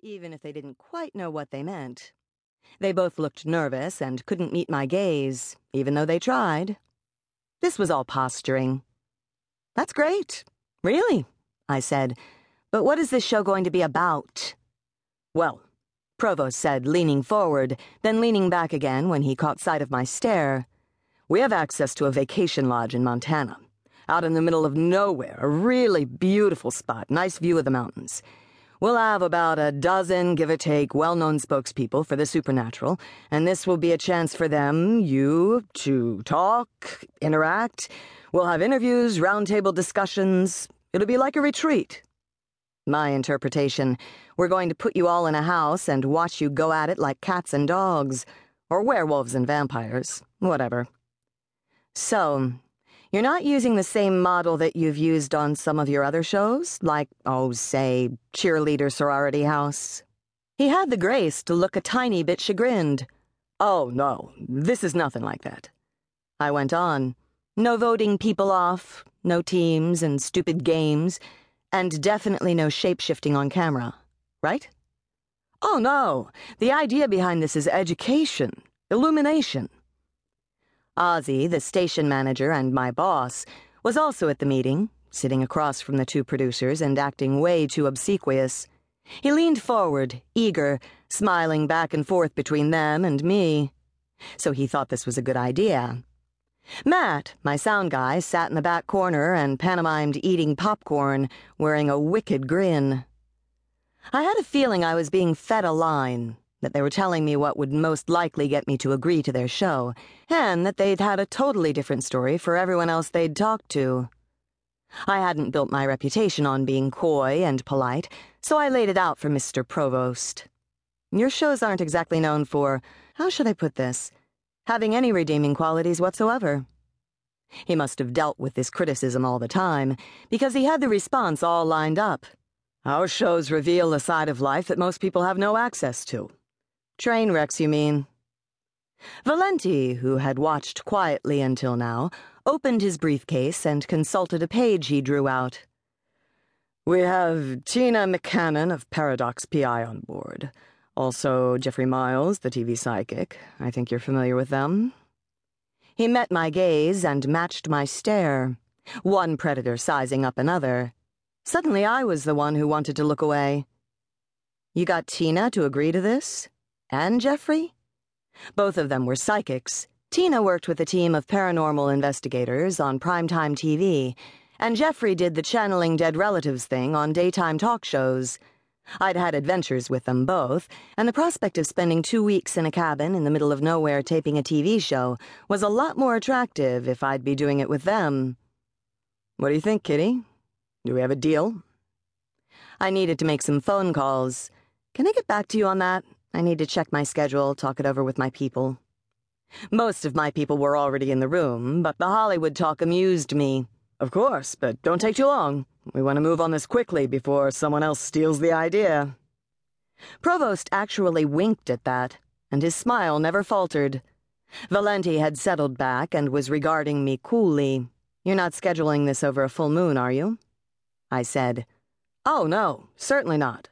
even if they didn't quite know what they meant. They both looked nervous and couldn't meet my gaze, even though they tried. This was all posturing. That's great. Really, I said. But what is this show going to be about? Well, Provost said, leaning forward, then leaning back again when he caught sight of my stare. We have access to a vacation lodge in Montana. Out in the middle of nowhere, a really beautiful spot, nice view of the mountains. We'll have about a dozen, give or take, well known spokespeople for the supernatural, and this will be a chance for them, you, to talk, interact. We'll have interviews, roundtable discussions. It'll be like a retreat. My interpretation we're going to put you all in a house and watch you go at it like cats and dogs, or werewolves and vampires, whatever. So, you're not using the same model that you've used on some of your other shows, like, oh, say, Cheerleader Sorority House? He had the grace to look a tiny bit chagrined. Oh, no, this is nothing like that. I went on. No voting people off, no teams and stupid games, and definitely no shapeshifting on camera, right? Oh, no. The idea behind this is education, illumination. Ozzy, the station manager and my boss, was also at the meeting, sitting across from the two producers and acting way too obsequious. He leaned forward, eager, smiling back and forth between them and me. So he thought this was a good idea. Matt, my sound guy, sat in the back corner and pantomimed eating popcorn, wearing a wicked grin. I had a feeling I was being fed a line, that they were telling me what would most likely get me to agree to their show, and that they'd had a totally different story for everyone else they'd talked to. I hadn't built my reputation on being coy and polite, so I laid it out for Mr. Provost. Your shows aren't exactly known for, how should I put this, having any redeeming qualities whatsoever. He must have dealt with this criticism all the time, because he had the response all lined up. Our shows reveal a side of life that most people have no access to. Train wrecks, you mean? Valenti, who had watched quietly until now, opened his briefcase and consulted a page he drew out. We have Tina McCannon of Paradox PI on board. Also, Jeffrey Miles, the TV psychic. I think you're familiar with them. He met my gaze and matched my stare, one predator sizing up another. Suddenly, I was the one who wanted to look away. You got Tina to agree to this? And Jeffrey? Both of them were psychics. Tina worked with a team of paranormal investigators on primetime TV, and Jeffrey did the channeling dead relatives thing on daytime talk shows. I'd had adventures with them both, and the prospect of spending two weeks in a cabin in the middle of nowhere taping a TV show was a lot more attractive if I'd be doing it with them. What do you think, Kitty? Do we have a deal? I needed to make some phone calls. Can I get back to you on that? I need to check my schedule, talk it over with my people. Most of my people were already in the room, but the Hollywood talk amused me. Of course, but don't take too long. We want to move on this quickly before someone else steals the idea. Provost actually winked at that, and his smile never faltered. Valenti had settled back and was regarding me coolly. You're not scheduling this over a full moon, are you? I said. Oh, no, certainly not.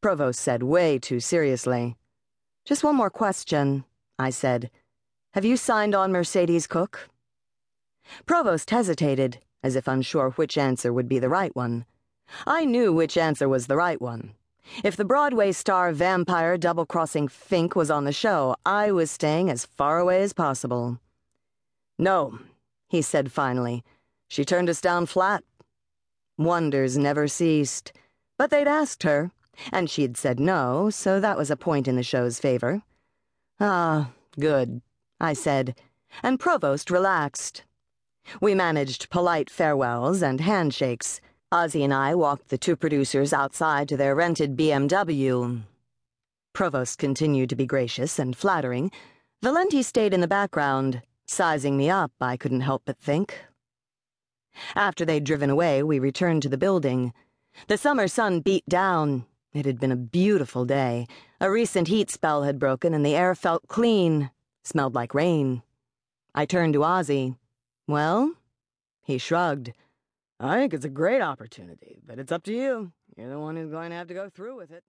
Provost said way too seriously. Just one more question, I said. Have you signed on Mercedes Cook? Provost hesitated, as if unsure which answer would be the right one. I knew which answer was the right one. If the Broadway star vampire double crossing Fink was on the show, I was staying as far away as possible. No, he said finally. She turned us down flat. Wonders never ceased. But they'd asked her, and she'd said no, so that was a point in the show's favor. Ah, good, I said, and Provost relaxed. We managed polite farewells and handshakes. Ozzy and I walked the two producers outside to their rented BMW. Provost continued to be gracious and flattering. Valenti stayed in the background, sizing me up, I couldn't help but think. After they'd driven away, we returned to the building. The summer sun beat down, it had been a beautiful day. A recent heat spell had broken, and the air felt clean, smelled like rain. I turned to Ozzy. Well? He shrugged. I think it's a great opportunity, but it's up to you. You're the one who's going to have to go through with it.